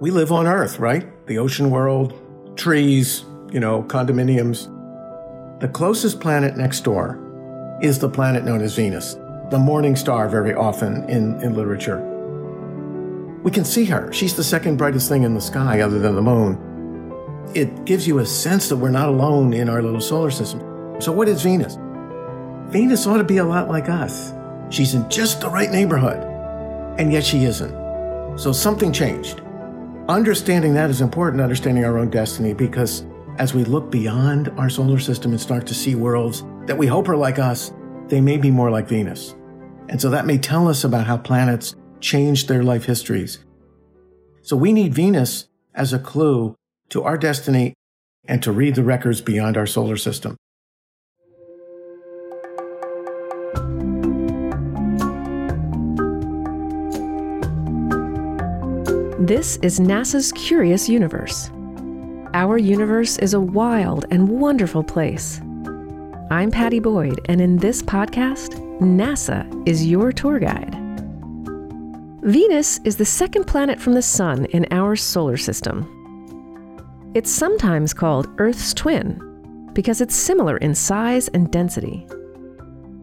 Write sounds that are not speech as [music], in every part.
We live on Earth, right? The ocean world, trees, you know, condominiums. The closest planet next door is the planet known as Venus, the morning star very often in, in literature. We can see her. She's the second brightest thing in the sky other than the moon. It gives you a sense that we're not alone in our little solar system. So, what is Venus? Venus ought to be a lot like us. She's in just the right neighborhood, and yet she isn't. So, something changed. Understanding that is important, understanding our own destiny, because as we look beyond our solar system and start to see worlds that we hope are like us, they may be more like Venus. And so that may tell us about how planets changed their life histories. So we need Venus as a clue to our destiny and to read the records beyond our solar system. This is NASA's Curious Universe. Our universe is a wild and wonderful place. I'm Padi Boyd, and in this podcast, NASA is your tour guide. Venus is the second planet from the Sun in our solar system. It's sometimes called Earth's twin because it's similar in size and density.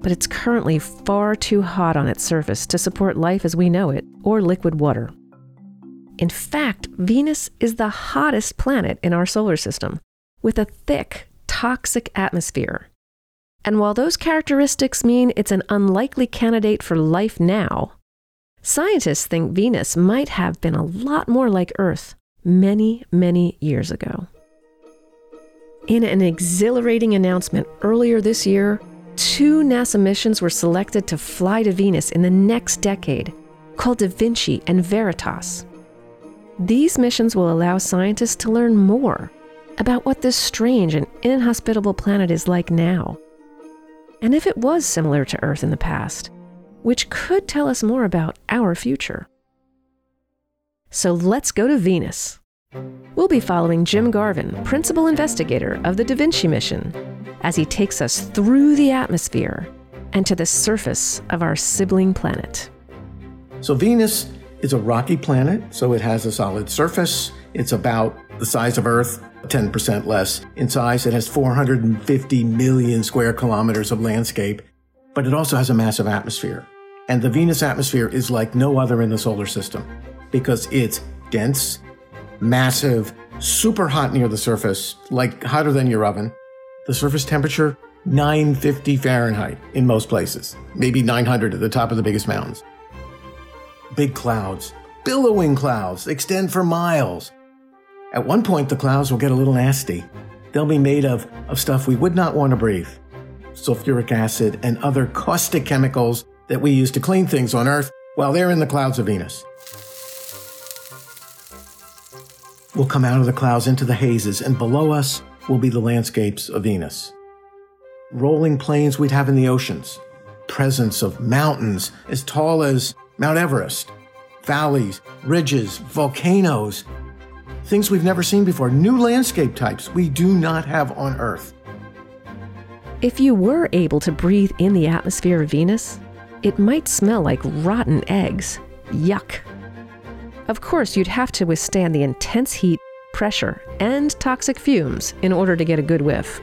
But it's currently far too hot on its surface to support life as we know it or liquid water. In fact, Venus is the hottest planet in our solar system, with a thick, toxic atmosphere. And while those characteristics mean it's an unlikely candidate for life now, scientists think Venus might have been a lot more like Earth many, many years ago. In an exhilarating announcement earlier this year, two NASA missions were selected to fly to Venus in the next decade, called Da Vinci and Veritas. These missions will allow scientists to learn more about what this strange and inhospitable planet is like now. And if it was similar to Earth in the past, which could tell us more about our future. So let's go to Venus. We'll be following Jim Garvin, principal investigator of the Da Vinci mission, as he takes us through the atmosphere and to the surface of our sibling planet. So, Venus is a rocky planet, so it has a solid surface. It's about the size of Earth, 10% less in size. It has 450 million square kilometers of landscape, but it also has a massive atmosphere. And the Venus atmosphere is like no other in the solar system because it's dense, massive, super hot near the surface, like hotter than your oven. The surface temperature, 950 Fahrenheit in most places, maybe 900 at the top of the biggest mountains big clouds, billowing clouds, extend for miles. At one point, the clouds will get a little nasty. They'll be made of, of stuff we would not want to breathe sulfuric acid and other caustic chemicals that we use to clean things on Earth while they're in the clouds of Venus. We'll come out of the clouds into the hazes, and below us will be the landscapes of Venus. Rolling plains we'd have in the oceans, presence of mountains as tall as Mount Everest, valleys, ridges, volcanoes, things we've never seen before, new landscape types we do not have on Earth. If you were able to breathe in the atmosphere of Venus, it might smell like rotten eggs. Yuck. Of course, you'd have to withstand the intense heat, pressure, and toxic fumes in order to get a good whiff.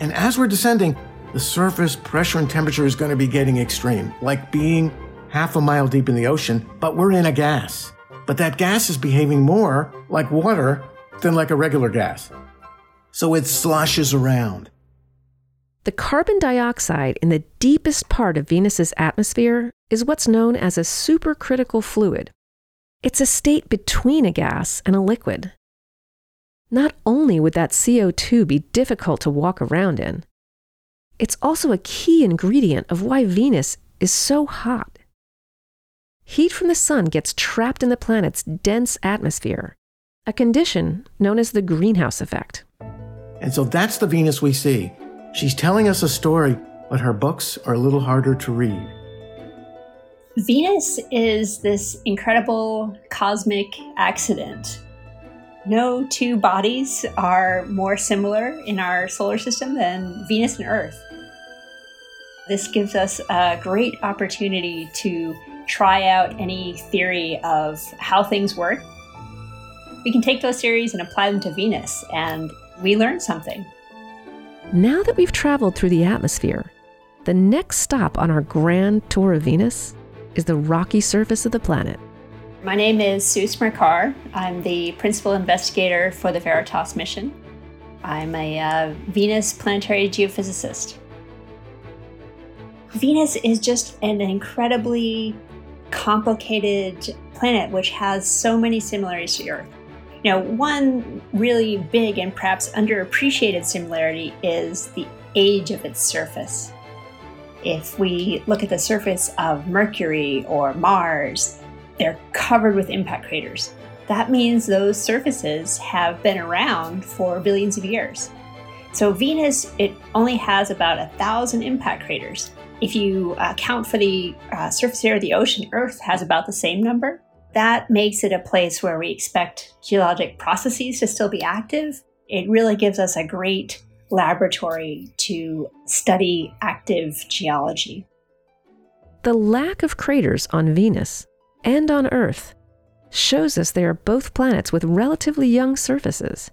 And as we're descending, the surface pressure and temperature is going to be getting extreme, like being half a mile deep in the ocean, but we're in a gas. But that gas is behaving more like water than like a regular gas. So it sloshes around. The carbon dioxide in the deepest part of Venus's atmosphere is what's known as a supercritical fluid. It's a state between a gas and a liquid. Not only would that CO2 be difficult to walk around in, it's also a key ingredient of why Venus is so hot. Heat from the sun gets trapped in the planet's dense atmosphere, a condition known as the greenhouse effect. And so that's the Venus we see. She's telling us a story, but her books are a little harder to read. Venus is this incredible cosmic accident. No two bodies are more similar in our solar system than Venus and Earth. This gives us a great opportunity to try out any theory of how things work we can take those theories and apply them to Venus, and we learn something. Now that we've traveled through the atmosphere, the next stop on our grand tour of Venus is the rocky surface of the planet. My name is Sue Smrekar. I'm the principal investigator for the Veritas mission. I'm a uh, Venus planetary geophysicist. Venus is just an incredibly complicated planet which has so many similarities to Earth. You know, one really big and perhaps underappreciated similarity is the age of its surface. If we look at the surface of Mercury or Mars, they're covered with impact craters. That means those surfaces have been around for billions of years. So Venus, it only has about a thousand impact craters. If you account for the uh, surface area of the ocean, Earth has about the same number. That makes it a place where we expect geologic processes to still be active. It really gives us a great laboratory to study active geology. The lack of craters on Venus and on Earth shows us they are both planets with relatively young surfaces.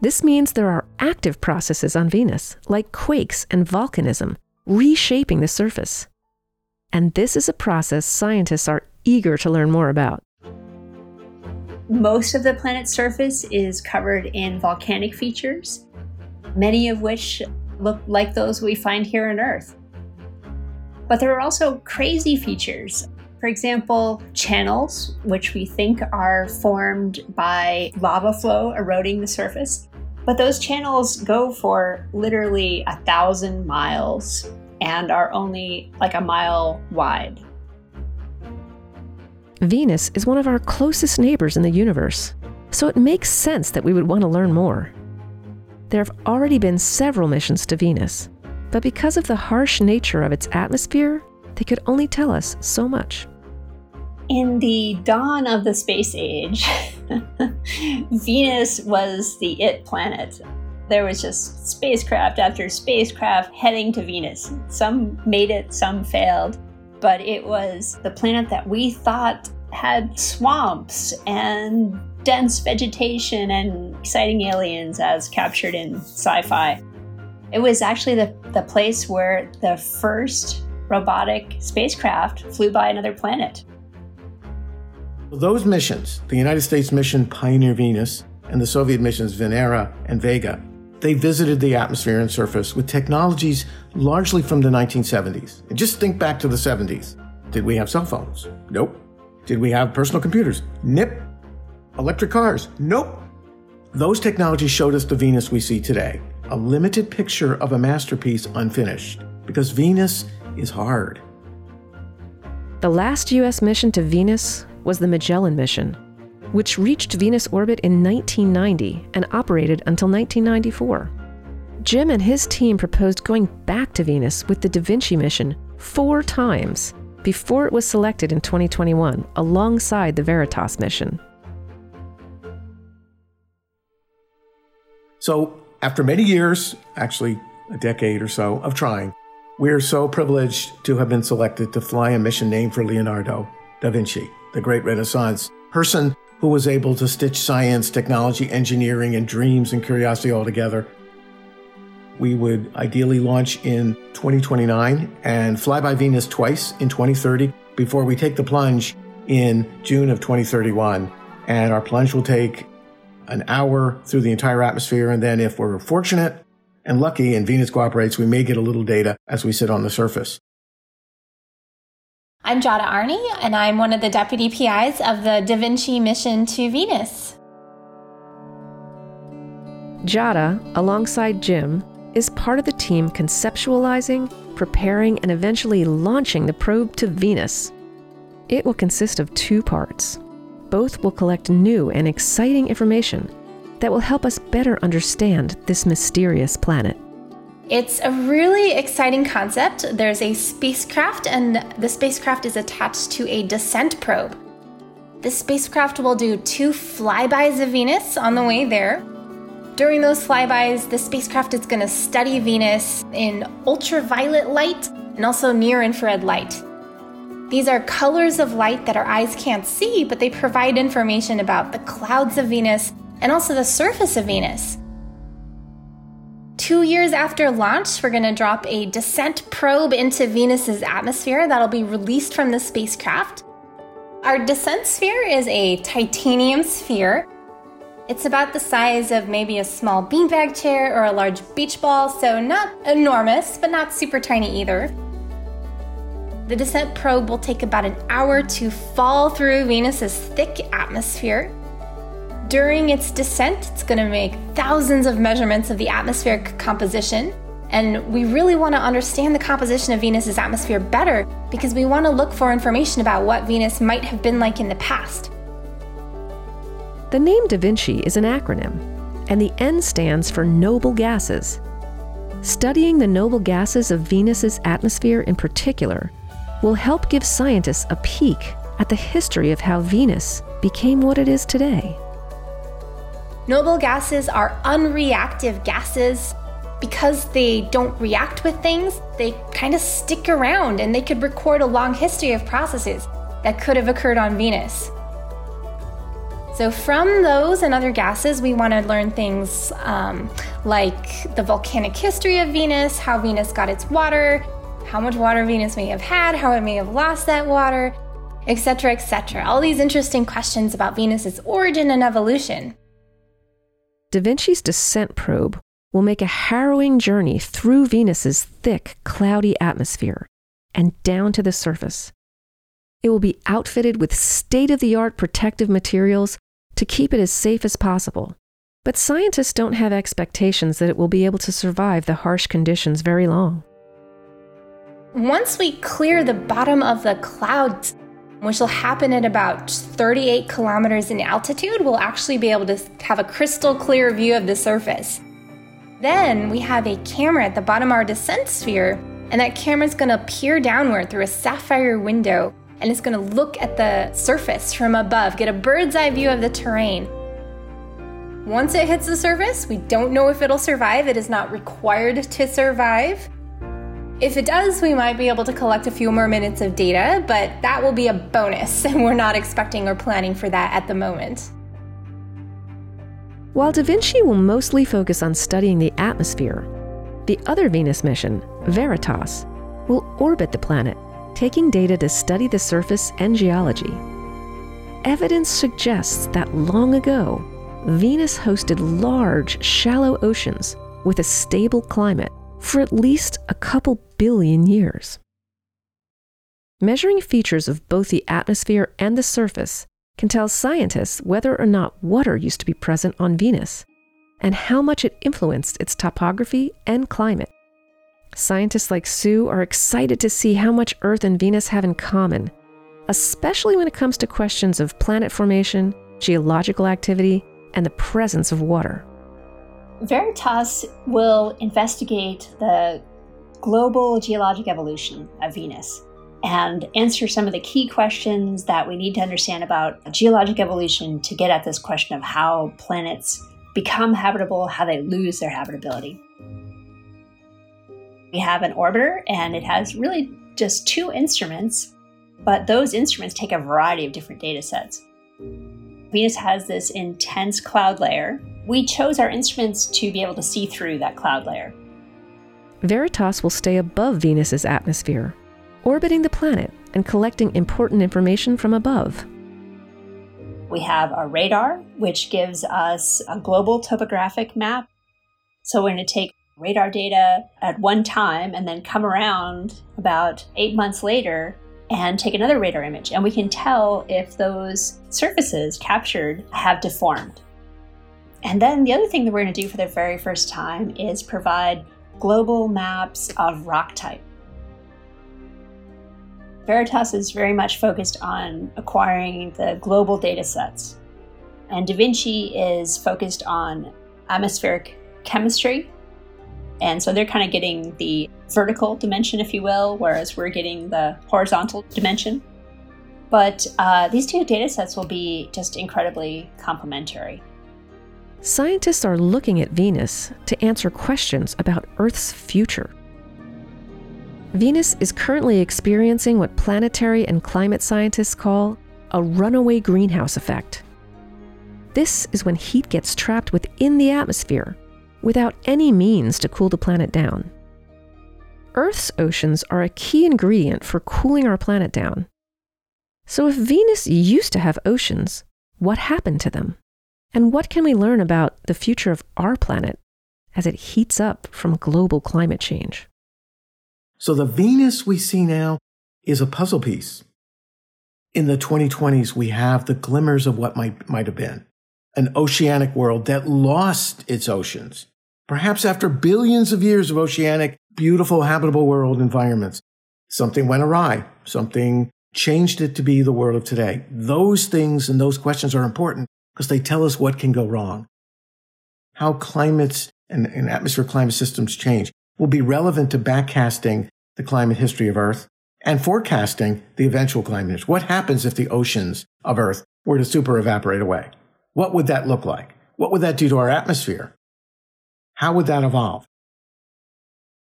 This means there are active processes on Venus, like quakes and volcanism, reshaping the surface. And this is a process scientists are eager to learn more about. Most of the planet's surface is covered in volcanic features, many of which look like those we find here on Earth. But there are also crazy features. For example, channels, which we think are formed by lava flow eroding the surface. But those channels go for literally a thousand miles and are only like a mile wide. Venus is one of our closest neighbors in the universe, so it makes sense that we would want to learn more. There have already been several missions to Venus, but because of the harsh nature of its atmosphere, they could only tell us so much. In the dawn of the space age, [laughs] Venus was the it planet. There was just spacecraft after spacecraft heading to Venus. Some made it, some failed but it was the planet that we thought had swamps and dense vegetation and exciting aliens as captured in sci fi. It was actually the, the place where the first robotic spacecraft flew by another planet. Those missions, the United States mission Pioneer Venus and the Soviet missions Venera and Vega, they visited the atmosphere and surface with technologies largely from the 1970s. And just think back to the 70s. Did we have cell phones? Nope. Did we have personal computers? Nip. Electric cars? Nope. Those technologies showed us the Venus we see today, a limited picture of a masterpiece unfinished, because Venus is hard. The last U.S. mission to Venus was the Magellan mission, which reached Venus orbit in 1990 and operated until 1994. Jim and his team proposed going back to Venus with the Da Vinci mission four times before it was selected in 2021 alongside the Veritas mission. So, after many years, actually a decade or so, of trying, we are so privileged to have been selected to fly a mission named for Leonardo da Vinci, the great Renaissance person who was able to stitch science, technology, engineering, and dreams and curiosity all together. We would ideally launch in 2029 and fly by Venus twice in 2030 before we take the plunge in June of 2031. And our plunge will take an hour through the entire atmosphere. And then, if we're fortunate and lucky and Venus cooperates, we may get a little data as we sit on the surface. I'm Giada Arney, and I'm one of the deputy PIs of the Da Vinci mission to Venus. Giada, alongside Jim, is part of the team conceptualizing, preparing, and eventually launching the probe to Venus. It will consist of two parts. Both will collect new and exciting information that will help us better understand this mysterious planet. It's a really exciting concept. There's a spacecraft, and the spacecraft is attached to a descent probe. The spacecraft will do two flybys of Venus on the way there. During those flybys, the spacecraft is going to study Venus in ultraviolet light and also near infrared light. These are colors of light that our eyes can't see, but they provide information about the clouds of Venus and also the surface of Venus. Two years after launch, we're going to drop a descent probe into Venus's atmosphere that'll be released from the spacecraft. Our descent sphere is a titanium sphere. It's about the size of maybe a small beanbag chair or a large beach ball, so not enormous, but not super tiny either. The descent probe will take about an hour to fall through Venus's thick atmosphere. During its descent, it's going to make thousands of measurements of the atmospheric composition. And we really want to understand the composition of Venus's atmosphere better because we want to look for information about what Venus might have been like in the past. The name Da Vinci is an acronym, and the N stands for noble gases. Studying the noble gases of Venus's atmosphere in particular will help give scientists a peek at the history of how Venus became what it is today. Noble gases are unreactive gases. Because they don't react with things, they kind of stick around and they could record a long history of processes that could have occurred on Venus. So, from those and other gases, we want to learn things um, like the volcanic history of Venus, how Venus got its water, how much water Venus may have had, how it may have lost that water, etc., etc. All these interesting questions about Venus's origin and evolution. Da Vinci's descent probe will make a harrowing journey through Venus's thick, cloudy atmosphere and down to the surface. It will be outfitted with state of the art protective materials to keep it as safe as possible. But scientists don't have expectations that it will be able to survive the harsh conditions very long. Once we clear the bottom of the clouds, which will happen at about 38 kilometers in altitude, we'll actually be able to have a crystal clear view of the surface. Then we have a camera at the bottom of our descent sphere, and that camera is going to peer downward through a sapphire window and it's going to look at the surface from above, get a bird's eye view of the terrain. Once it hits the surface, we don't know if it'll survive. It is not required to survive. If it does, we might be able to collect a few more minutes of data, but that will be a bonus, [laughs] and we're not expecting or planning for that at the moment. While Da Vinci will mostly focus on studying the atmosphere, the other Venus mission, Veritas, will orbit the planet, taking data to study the surface and geology. Evidence suggests that long ago, Venus hosted large, shallow oceans with a stable climate for at least a couple billion years. Measuring features of both the atmosphere and the surface can tell scientists whether or not water used to be present on Venus and how much it influenced its topography and climate. Scientists like Sue are excited to see how much Earth and Venus have in common, especially when it comes to questions of planet formation, geological activity, and the presence of water. Veritas will investigate the global geologic evolution of Venus and answer some of the key questions that we need to understand about geologic evolution to get at this question of how planets become habitable, how they lose their habitability. We have an orbiter, and it has really just two instruments, but those instruments take a variety of different data sets. Venus has this intense cloud layer we chose our instruments to be able to see through that cloud layer. Veritas will stay above Venus's atmosphere, orbiting the planet and collecting important information from above. We have a radar, which gives us a global topographic map. So we're going to take radar data at one time and then come around about eight months later and take another radar image. And we can tell if those surfaces captured have deformed. And then the other thing that we're going to do for the very first time is provide global maps of rock type. Veritas is very much focused on acquiring the global data sets, and Da Vinci is focused on atmospheric chemistry. And so they're kind of getting the vertical dimension, if you will, whereas we're getting the horizontal dimension. But uh, these two data sets will be just incredibly complementary. Scientists are looking at Venus to answer questions about Earth's future. Venus is currently experiencing what planetary and climate scientists call a runaway greenhouse effect. This is when heat gets trapped within the atmosphere without any means to cool the planet down. Earth's oceans are a key ingredient for cooling our planet down. So, if Venus used to have oceans, what happened to them? And what can we learn about the future of our planet as it heats up from global climate change? So, the Venus we see now is a puzzle piece. In the 2020s, we have the glimmers of what might, might have been an oceanic world that lost its oceans, perhaps after billions of years of oceanic beautiful habitable world environments. Something went awry. Something changed it to be the world of today. Those things and those questions are important because they tell us what can go wrong. How climates and, and atmosphere climate systems change will be relevant to backcasting the climate history of Earth and forecasting the eventual climate. History. What happens if the oceans of Earth were to super evaporate away? What would that look like? What would that do to our atmosphere? How would that evolve?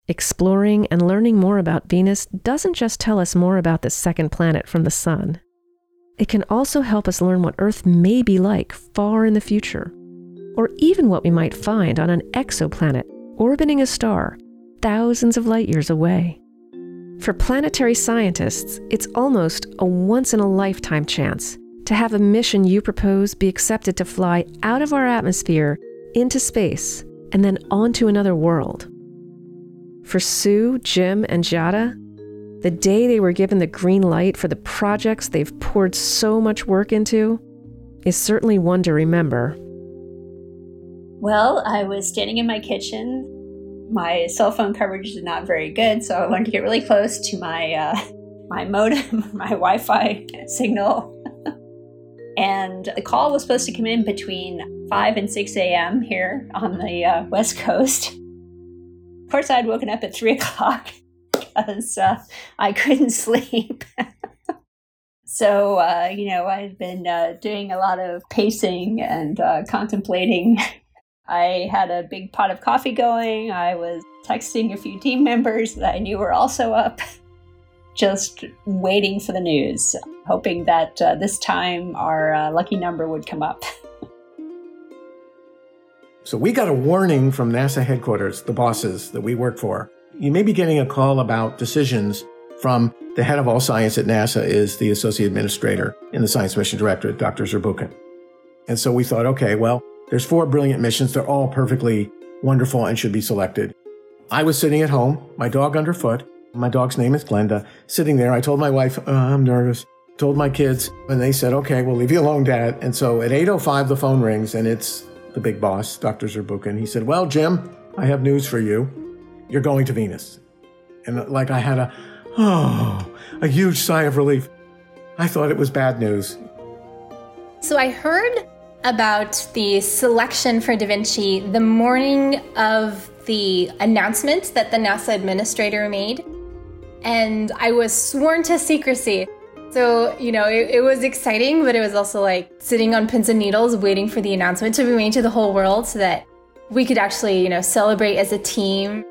Exploring and learning more about Venus doesn't just tell us more about the second planet from the Sun. It can also help us learn what Earth may be like far in the future, or even what we might find on an exoplanet orbiting a star thousands of light years away. For planetary scientists, it's almost a once in a lifetime chance to have a mission you propose be accepted to fly out of our atmosphere into space and then onto another world. For Sue, Jim, and Giada, the day they were given the green light for the projects they've poured so much work into is certainly one to remember. Well, I was standing in my kitchen. My cell phone coverage is not very good, so I wanted to get really close to my uh, my modem, [laughs] my Wi-Fi signal. and the call was supposed to come in between 5 and 6 a.m. here on the uh, West Coast. Of course, I had woken up at three [laughs] o'clock [laughs] because uh, I couldn't [laughs] sleep. so, uh, you know, I've been uh, doing a lot of pacing and uh, contemplating. [laughs] I had a big pot of coffee going. I was texting a few team members that I knew were also up, just waiting for the news, hoping that uh, this time our uh, lucky number would come up. So we got a warning from NASA headquarters, the bosses that we work for. You may be getting a call about decisions from the head of all science at NASA is the associate administrator in the science mission directorate, Dr. Zurbuchen. And so we thought, okay, well, there's four brilliant missions. They're all perfectly wonderful and should be selected. I was sitting at home, my dog underfoot. My dog's name is Glenda. Sitting there, I told my wife, oh, I'm nervous. Told my kids, and they said, okay, we'll leave you alone, Dad. And so at 8.05, the phone rings, and it's the big boss, Dr. Zurbuchen. He said, Well, Jim, I have news for you. You're going to Venus. And like I had a, oh, a huge sigh of relief. I thought it was bad news. So I heard about the selection for Da Vinci the morning of the announcement that the NASA administrator made. And I was sworn to secrecy. So, you know, it, it, was exciting, but it was also like sitting on pins and needles waiting for the announcement to be made to the whole world so that we could actually, you know, celebrate as a team.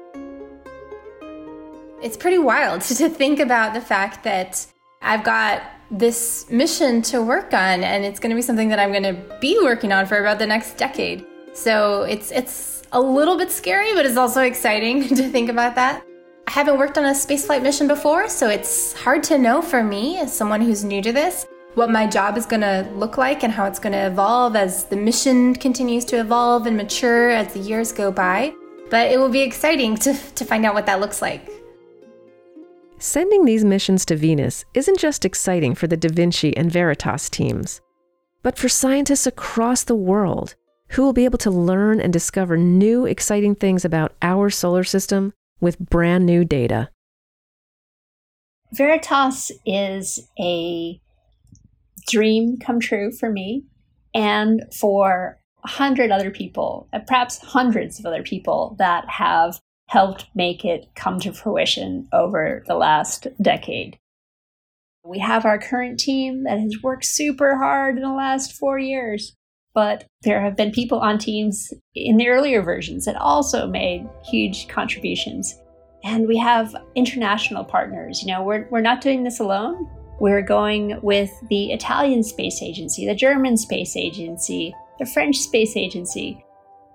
It's pretty wild [laughs] to think about the fact that I've got this mission to work on and it's going to be something that I'm going to be working on for about the next decade. So, it's it's a little bit scary, but it's also exciting [laughs] to think about that. I haven't worked on a spaceflight mission before, so it's hard to know for me, as someone who's new to this, what my job is going to look like and how it's going to evolve as the mission continues to evolve and mature as the years go by. But it will be exciting to, to find out what that looks like. Sending these missions to Venus isn't just exciting for the Da Vinci and Veritas teams, but for scientists across the world who will be able to learn and discover new exciting things about our solar system with brand new data. Veritas is a dream come true for me and for a hundred other people, uh, perhaps hundreds of other people that have helped make it come to fruition over the last decade. We have our current team that has worked super hard in the last four years, but there have been people on teams in the earlier versions that also made huge contributions. And we have international partners. You know, we're, we're not doing this alone. We're going with the Italian Space Agency, the German Space Agency, the French Space Agency.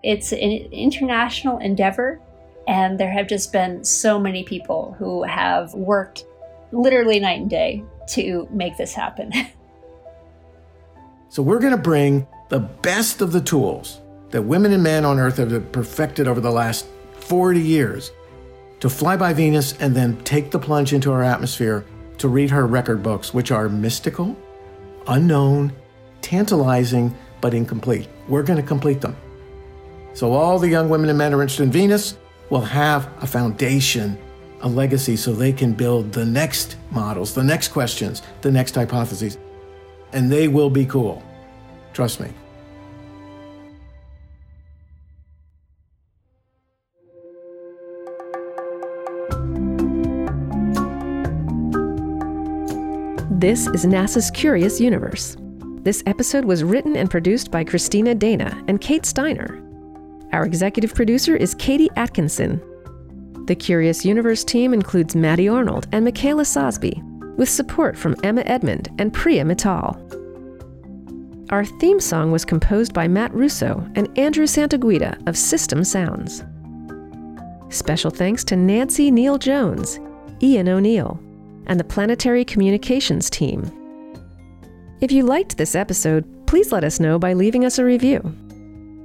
It's an international endeavor, and there have just been so many people who have worked literally night and day to make this happen. [laughs] so, we're going to bring the best of the tools that women and men on Earth have perfected over the last 40 years to fly by Venus and then take the plunge into our atmosphere to read her record books, which are mystical, unknown, tantalizing, but incomplete. We're going to complete them. So, all the young women and men are interested in Venus will have a foundation, a legacy, so they can build the next models, the next questions, the next hypotheses. And they will be cool. Trust me. This is NASA's Curious Universe. This episode was written and produced by Christina Dana and Kate Steiner. Our executive producer is Katie Atkinson. The Curious Universe team includes Maddie Arnold and Michaela Sosby, with support from Emma Edmond and Priya Mittal. Our theme song was composed by Matt Russo and Andrew Santaguida of System Sounds. Special thanks to Nancy Neal Jones, Ian O'Neill, and the Planetary Communications team. If you liked this episode, please let us know by leaving us a review,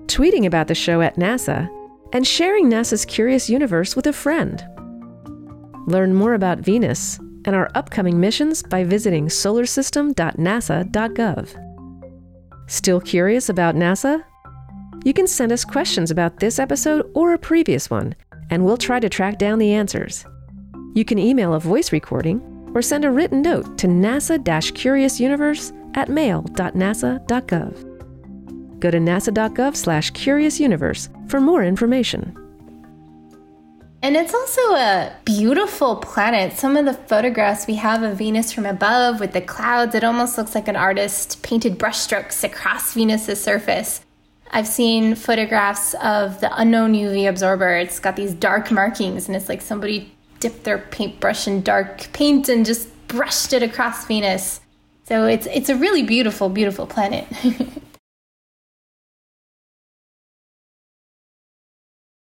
tweeting about the show at NASA, and sharing NASA's Curious Universe with a friend. Learn more about Venus and our upcoming missions by visiting solarsystem.nasa.gov. Still curious about NASA? You can send us questions about this episode or a previous one, and we'll try to track down the answers. You can email a voice recording or send a written note to nasa curiousuniverse at mail.nasa.gov. Go to nasa.gov slash curiousuniverse for more information. And it's also a beautiful planet. Some of the photographs we have of Venus from above with the clouds, it almost looks like an artist painted brushstrokes across Venus's surface. I've seen photographs of the unknown UV absorber. It's got these dark markings, and it's like somebody dipped their paintbrush in dark paint and just brushed it across Venus. So it's it's a really beautiful, beautiful planet. [laughs]